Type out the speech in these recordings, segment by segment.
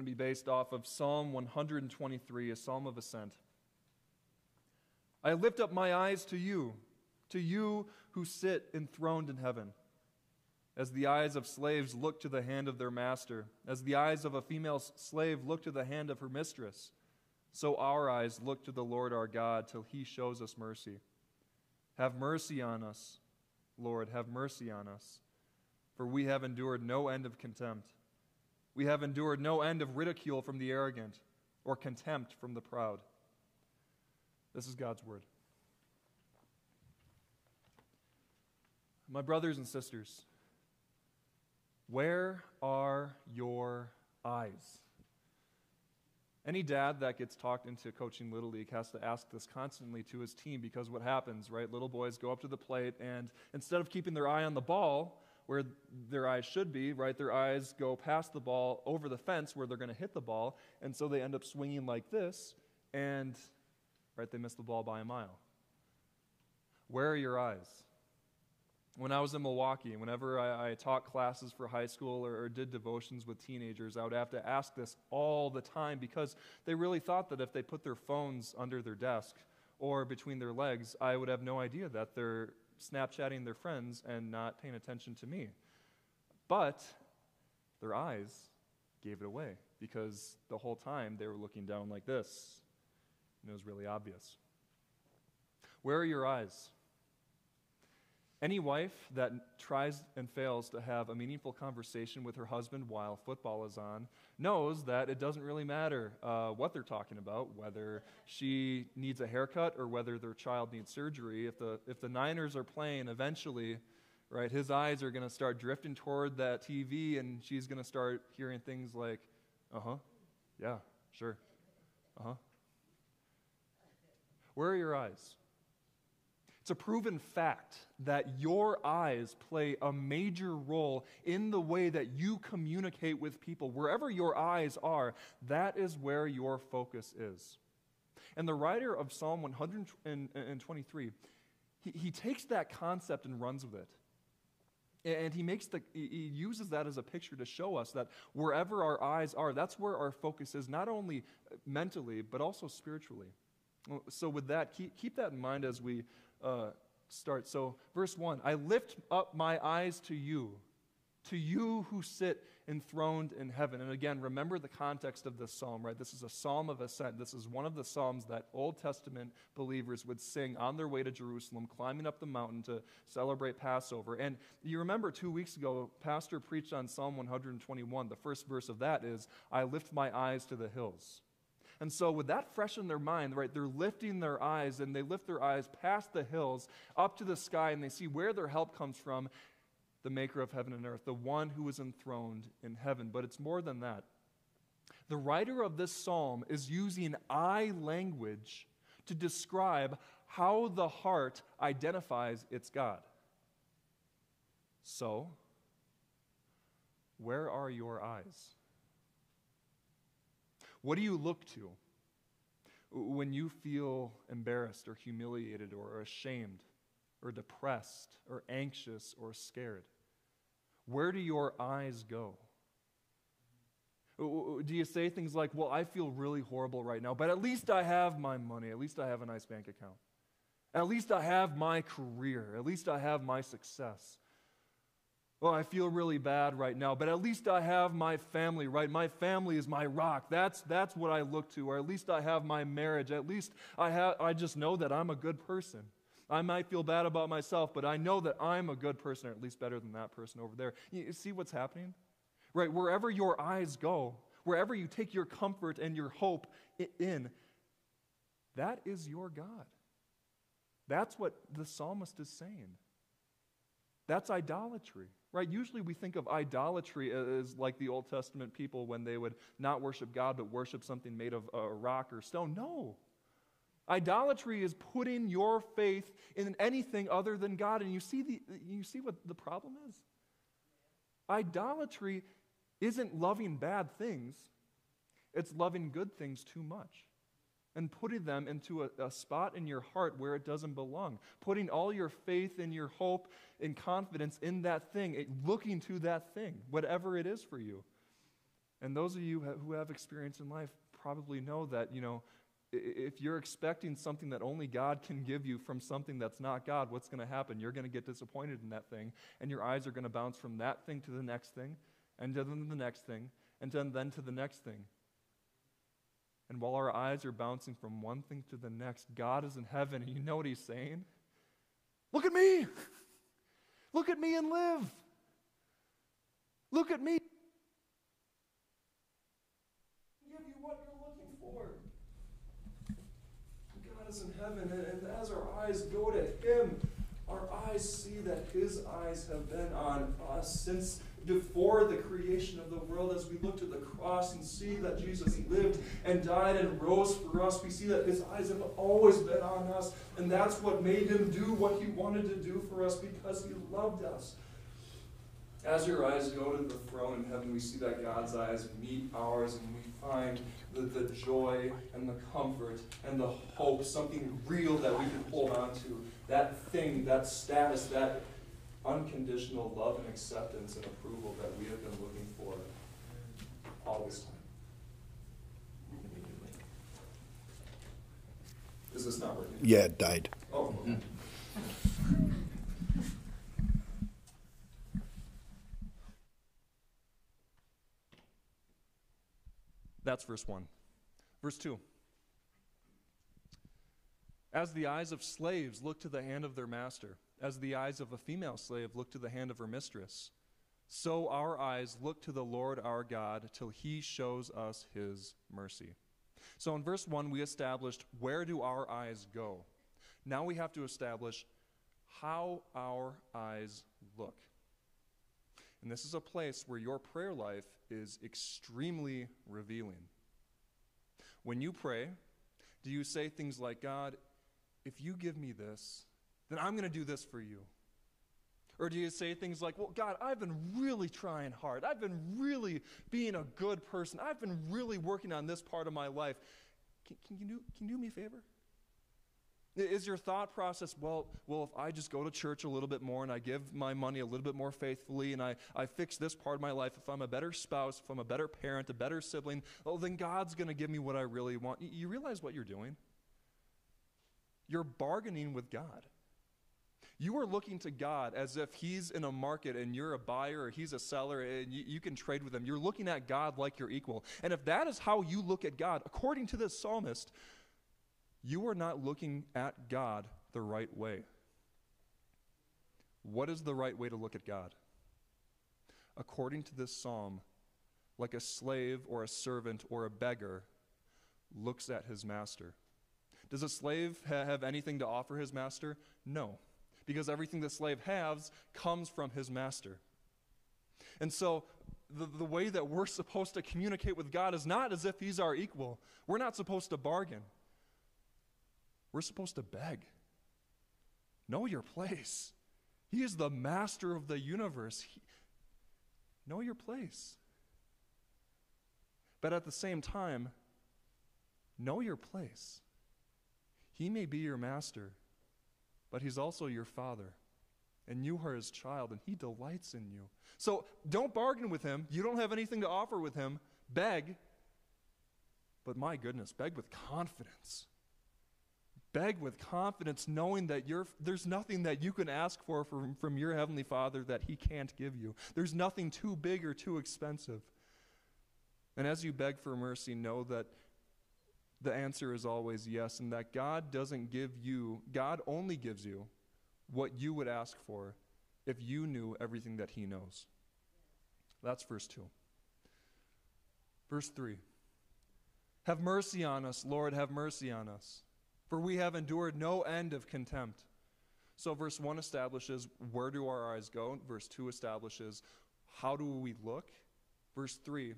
going to be based off of Psalm 123, a psalm of ascent. I lift up my eyes to you, to you who sit enthroned in heaven. As the eyes of slaves look to the hand of their master, as the eyes of a female slave look to the hand of her mistress, so our eyes look to the Lord our God till he shows us mercy. Have mercy on us, Lord, have mercy on us, for we have endured no end of contempt. We have endured no end of ridicule from the arrogant or contempt from the proud. This is God's word. My brothers and sisters, where are your eyes? Any dad that gets talked into coaching Little League has to ask this constantly to his team because what happens, right? Little boys go up to the plate and instead of keeping their eye on the ball, where their eyes should be, right? Their eyes go past the ball over the fence where they're going to hit the ball, and so they end up swinging like this, and right, they miss the ball by a mile. Where are your eyes? When I was in Milwaukee, whenever I, I taught classes for high school or, or did devotions with teenagers, I would have to ask this all the time because they really thought that if they put their phones under their desk or between their legs, I would have no idea that they're Snapchatting their friends and not paying attention to me. But their eyes gave it away because the whole time they were looking down like this. And it was really obvious. Where are your eyes? Any wife that tries and fails to have a meaningful conversation with her husband while football is on knows that it doesn't really matter uh, what they're talking about, whether she needs a haircut or whether their child needs surgery. If the, if the Niners are playing, eventually, right, his eyes are going to start drifting toward that TV and she's going to start hearing things like, uh huh, yeah, sure, uh huh. Where are your eyes? It's a proven fact that your eyes play a major role in the way that you communicate with people. Wherever your eyes are, that is where your focus is. And the writer of Psalm 123, he, he takes that concept and runs with it. And he makes the he uses that as a picture to show us that wherever our eyes are, that's where our focus is, not only uh, mentally, but also spiritually. So, with that, keep, keep that in mind as we uh, start. So, verse 1 I lift up my eyes to you, to you who sit enthroned in heaven. And again, remember the context of this psalm, right? This is a psalm of ascent. This is one of the psalms that Old Testament believers would sing on their way to Jerusalem, climbing up the mountain to celebrate Passover. And you remember two weeks ago, Pastor preached on Psalm 121. The first verse of that is, I lift my eyes to the hills. And so, with that fresh in their mind, right, they're lifting their eyes and they lift their eyes past the hills up to the sky and they see where their help comes from the maker of heaven and earth, the one who is enthroned in heaven. But it's more than that. The writer of this psalm is using I language to describe how the heart identifies its God. So, where are your eyes? What do you look to when you feel embarrassed or humiliated or ashamed or depressed or anxious or scared? Where do your eyes go? Do you say things like, Well, I feel really horrible right now, but at least I have my money. At least I have a nice bank account. At least I have my career. At least I have my success. Oh, I feel really bad right now, but at least I have my family, right? My family is my rock. That's, that's what I look to. Or at least I have my marriage. At least I, have, I just know that I'm a good person. I might feel bad about myself, but I know that I'm a good person, or at least better than that person over there. You see what's happening? Right? Wherever your eyes go, wherever you take your comfort and your hope in, that is your God. That's what the psalmist is saying. That's idolatry. Right? Usually we think of idolatry as like the Old Testament people when they would not worship God but worship something made of a rock or stone. No. Idolatry is putting your faith in anything other than God. And you see, the, you see what the problem is? Idolatry isn't loving bad things, it's loving good things too much and putting them into a, a, spot in your heart where it doesn't belong. Putting all your faith and your hope and confidence in that thing, eh, looking to that thing, whatever it is for you. And those of you who have experience in life probably know that, you know, if you're expecting something that only God can give you from something that's not God, what's going to happen? You're going to get disappointed in that thing, and your eyes are going to bounce from that thing to the next thing, and then to the next thing, and then, then to the next thing. And while our eyes are bouncing from one thing to the next, God is in heaven, and you know what He's saying? Look at me! Look at me and live! Look at me Give you what you're looking for. God is in heaven, and, as our eyes go to Him, our eyes see that His eyes have been on us since before the creation of the world. As we look to the cross and see that Jesus lived and died and rose for us, we see that His eyes have always been on us, and that's what made Him do what He wanted to do for us because He loved us. As your eyes go to the throne in heaven, we see that God's eyes meet ours, and we find the, the joy and the comfort and the hope, something real that we can hold on to. That thing, that status, that unconditional love and acceptance and approval that we have been looking for all this time. Is this not working? Yeah, it died. Oh. Okay. That's verse 1. Verse 2. As the eyes of slaves look to the hand of their master, as the eyes of a female slave look to the hand of her mistress, so our eyes look to the Lord our God till he shows us his mercy. So in verse 1, we established where do our eyes go? Now we have to establish how our eyes look. And this is a place where your prayer life is extremely revealing. When you pray, do you say things like, God, if you give me this, then I'm going to do this for you? Or do you say things like, Well, God, I've been really trying hard. I've been really being a good person. I've been really working on this part of my life. Can, can you, do, can you do me a favor? Is your thought process, well, well, if I just go to church a little bit more and I give my money a little bit more faithfully and I, I fix this part of my life, if I'm a better spouse, if I'm a better parent, a better sibling, oh, then God's going to give me what I really want. You realize what you're doing? You're bargaining with God. You are looking to God as if He's in a market and you're a buyer or He's a seller and you, you can trade with Him. You're looking at God like you're equal. And if that is how you look at God, according to this psalmist, you are not looking at God the right way. What is the right way to look at God? According to this psalm, like a slave or a servant or a beggar looks at his master. Does a slave ha- have anything to offer his master? No, because everything the slave has comes from his master. And so the, the way that we're supposed to communicate with God is not as if he's our equal. We're not supposed to bargain. We're supposed to beg. Know your place. He is the master of the universe. He, know your place. But at the same time, know your place. He may be your master, but he's also your father. And you are his child, and he delights in you. So don't bargain with him. You don't have anything to offer with him. Beg. But my goodness, beg with confidence. Beg with confidence, knowing that there's nothing that you can ask for from, from your Heavenly Father that He can't give you. There's nothing too big or too expensive. And as you beg for mercy, know that the answer is always yes, and that God doesn't give you, God only gives you what you would ask for if you knew everything that He knows. That's verse 2. Verse 3 Have mercy on us, Lord, have mercy on us for we have endured no end of contempt. So, verse 1 establishes where do our eyes go? Verse 2 establishes how do we look? Verse 3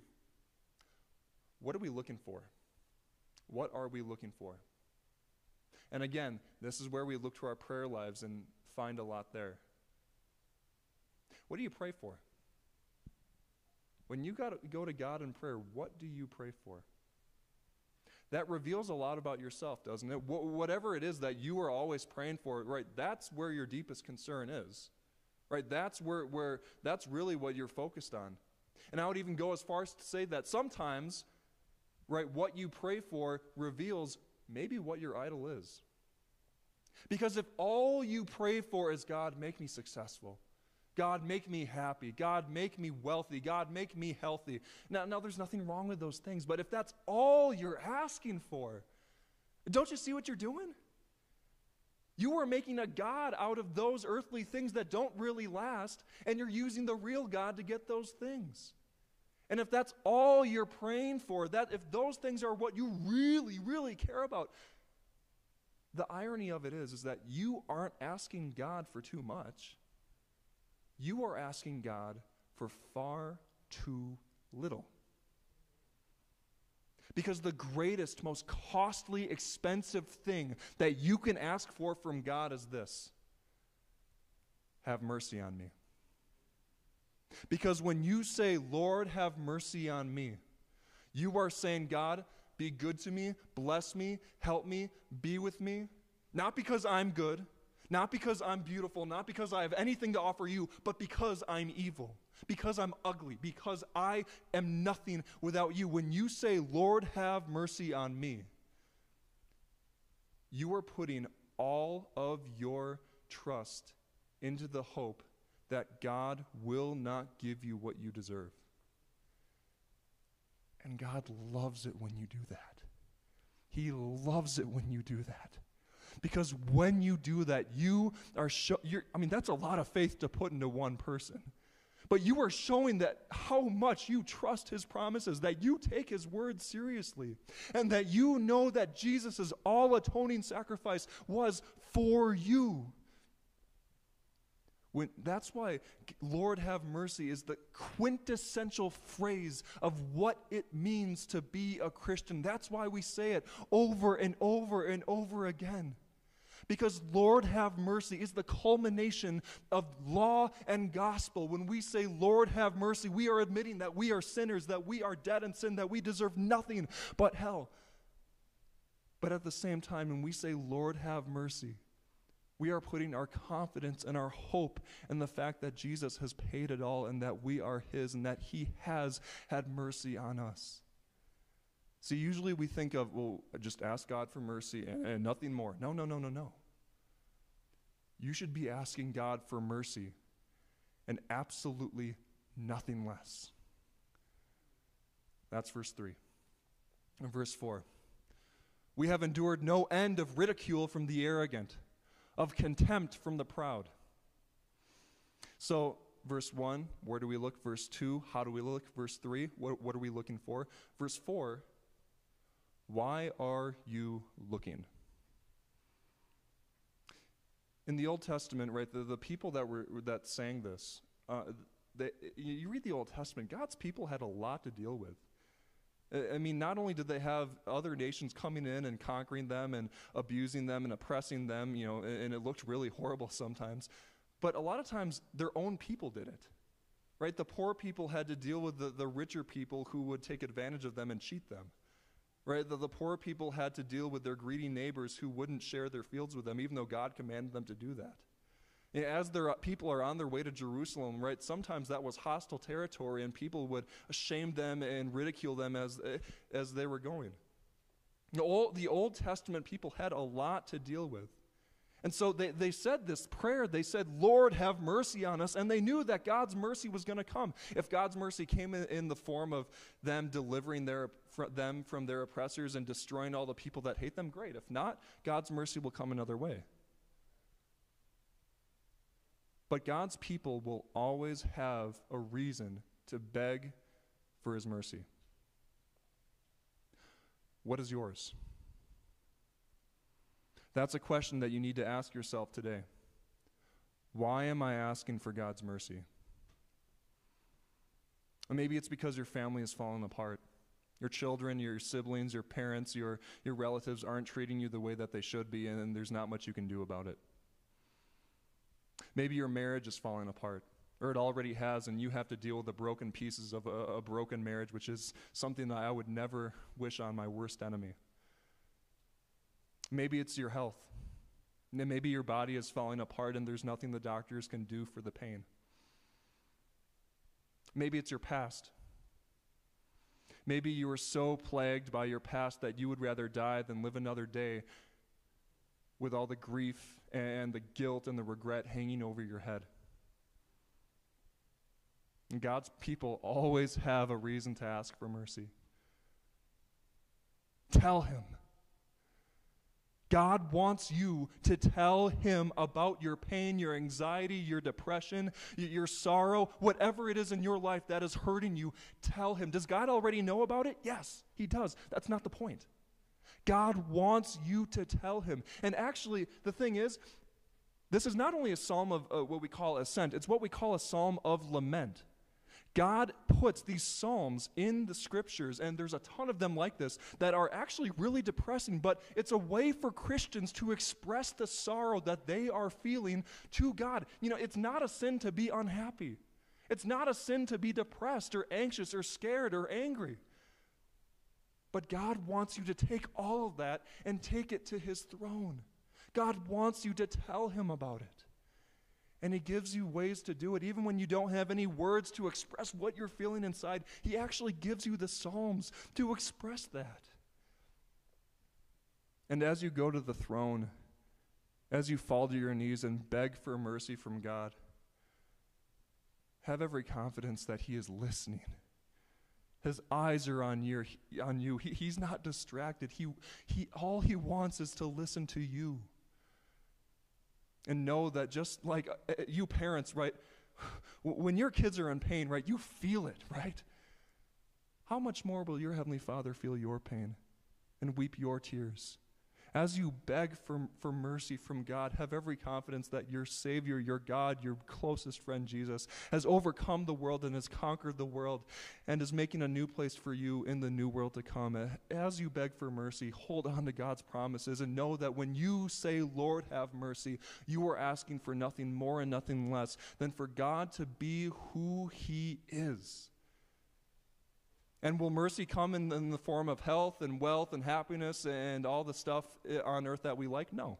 what are we looking for? What are we looking for? And again, this is where we look to our prayer lives and find a lot there. What do you pray for? When you go to God in prayer, what do you pray for? that reveals a lot about yourself, doesn't it? Wh- whatever it is that you are always praying for, right? That's where your deepest concern is. Right? That's where, where that's really what you're focused on. And I would even go as far as to say that sometimes, right, what you pray for reveals maybe what your idol is. Because if all you pray for is God, make me successful. God, make me happy. God, make me wealthy. God, make me healthy. Now, now, there's nothing wrong with those things, but if that's all you're asking for, don't you see what you're doing? You are making a God out of those earthly things that don't really last, and you're using the real God to get those things. And if that's all you're praying for, that if those things are what you really, really care about, the irony of it is, is that you aren't asking God for too much. You are asking God for far too little. Because the greatest, most costly, expensive thing that you can ask for from God is this have mercy on me. Because when you say, Lord, have mercy on me, you are saying, God, be good to me, bless me, help me, be with me. Not because I'm good, not because I'm beautiful, not because I have anything to offer you, but because I'm evil, because I'm ugly, because I am nothing without you. When you say, Lord, have mercy on me, you are putting all of your trust into the hope that God will not give you what you deserve. And God loves it when you do that. He loves it when you do that. Because when you do that, you are show, I mean, that's a lot of faith to put into one person. But you are showing that how much you trust his promises, that you take his word seriously, and that you know that Jesus' all atoning sacrifice was for you. When, that's why Lord have mercy is the quintessential phrase of what it means to be a Christian. That's why we say it over and over and over again. Because Lord have mercy is the culmination of law and gospel. When we say Lord have mercy, we are admitting that we are sinners, that we are dead in sin, that we deserve nothing but hell. But at the same time, when we say Lord have mercy, we are putting our confidence and our hope in the fact that Jesus has paid it all and that we are His and that He has had mercy on us. See, usually we think of, well, just ask God for mercy and, and nothing more. No, no, no, no, no. You should be asking God for mercy and absolutely nothing less. That's verse 3. And verse 4. We have endured no end of ridicule from the arrogant of contempt from the proud. So, verse 1, where do we look? Verse 2, how do we look? Verse 3, what, what are we looking for? Verse 4, why are you looking? In the Old Testament, right, the, the people that were that sang this, uh, they, you read the Old Testament, God's people had a lot to deal with. I mean, not only did they have other nations coming in and conquering them and abusing them and oppressing them, you know, and it looked really horrible sometimes, but a lot of times their own people did it. Right? The poor people had to deal with the, the richer people who would take advantage of them and cheat them. Right? The, the poor people had to deal with their greedy neighbors who wouldn't share their fields with them, even though God commanded them to do that. As their uh, people are on their way to Jerusalem, right, sometimes that was hostile territory and people would shame them and ridicule them as, eh, as they were going. The Old, the Old Testament people had a lot to deal with. And so they, they said this prayer. They said, Lord, have mercy on us. And they knew that God's mercy was going to come. If God's mercy came in, in the form of them delivering their, them from their oppressors and destroying all the people that hate them, great. If not, God's mercy will come another way. But God's people will always have a reason to beg for his mercy. What is yours? That's a question that you need to ask yourself today. Why am I asking for God's mercy? Maybe it's because your family is falling apart. Your children, your siblings, your parents, your, your relatives aren't treating you the way that they should be, and there's not much you can do about it. Maybe your marriage is falling apart, or it already has, and you have to deal with the broken pieces of a, a broken marriage, which is something that I would never wish on my worst enemy. Maybe it's your health. Maybe your body is falling apart and there's nothing the doctors can do for the pain. Maybe it's your past. Maybe you are so plagued by your past that you would rather die than live another day with all the grief and the guilt and the regret hanging over your head. And God's people always have a reason to ask for mercy. Tell Him. God wants you to tell Him about your pain, your anxiety, your depression, your sorrow, whatever it is in your life that is hurting you. Tell Him. Does God already know about it? Yes, He does. That's not the point. God wants you to tell Him. And actually, the thing is, this is not only a psalm of uh, what we call ascent, it's what we call a psalm of lament. God puts these Psalms in the scriptures, and there's a ton of them like this that are actually really depressing, but it's a way for Christians to express the sorrow that they are feeling to God. You know, it's not a sin to be unhappy, it's not a sin to be depressed or anxious or scared or angry. But God wants you to take all of that and take it to His throne. God wants you to tell Him about it. And He gives you ways to do it. Even when you don't have any words to express what you're feeling inside, He actually gives you the Psalms to express that. And as you go to the throne, as you fall to your knees and beg for mercy from God, have every confidence that He is listening. His eyes are on you. On you. He, he's not distracted. He, he, all he wants is to listen to you and know that just like uh, uh, you parents, right, when your kids are in pain, right, you feel it, right? How much more will your Heavenly Father feel your pain and weep your tears? As you beg for, for mercy from God, have every confidence that your Savior, your God, your closest friend Jesus, has overcome the world and has conquered the world and is making a new place for you in the new world to come. As you beg for mercy, hold on to God's promises and know that when you say, Lord, have mercy, you are asking for nothing more and nothing less than for God to be who He is. And will mercy come in, in, the form of health and wealth and happiness and all the stuff eh, on earth that we like? No.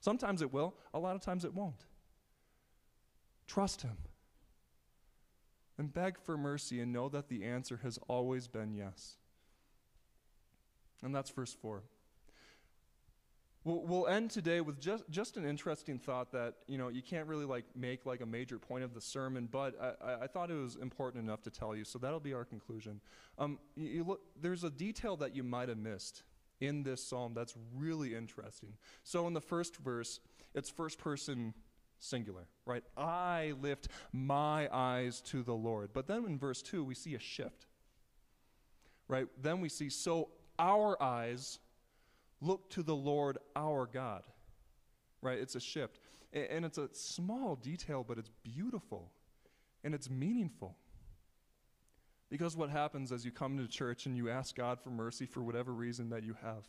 Sometimes it will, a lot of times it won't. Trust Him. And beg for mercy and know that the answer has always been yes. And that's verse 4. We'll, we'll end today with just, just an interesting thought that, you know, you can't really like make like a major point of the sermon, but I, I thought it was important enough to tell you, so that'll be our conclusion. Um, you, you look, there's a detail that you might have missed in this psalm that's really interesting. So in the first verse, it's first person singular, right? I lift my eyes to the Lord. But then in verse 2, we see a shift, right? Then we see, so our eyes look to the Lord our God. Right? It's a shift. And it's a small detail, but it's beautiful and it's meaningful. Because what happens as you come to church and you ask God for mercy for whatever reason that you have?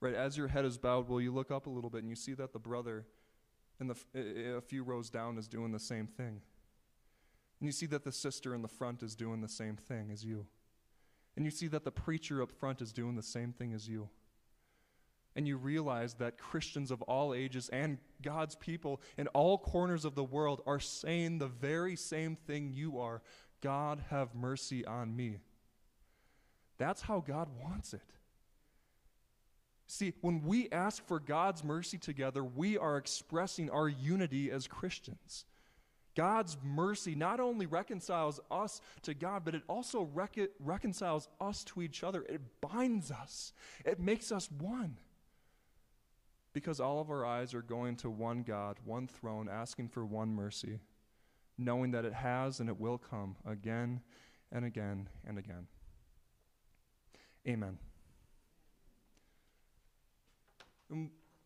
Right, as your head is bowed, will you look up a little bit and you see that the brother in the, a few rows down is doing the same thing? And you see that the sister in the front is doing the same thing as you. And you see that the preacher up front is doing the same thing as you. And you realize that Christians of all ages and God's people in all corners of the world are saying the very same thing you are God, have mercy on me. That's how God wants it. See, when we ask for God's mercy together, we are expressing our unity as Christians. God's mercy not only reconciles us to God, but it also rec- reconciles us to each other. It binds us, it makes us one. Because all of our eyes are going to one God, one throne, asking for one mercy, knowing that it has and it will come again and again and again. Amen. Um,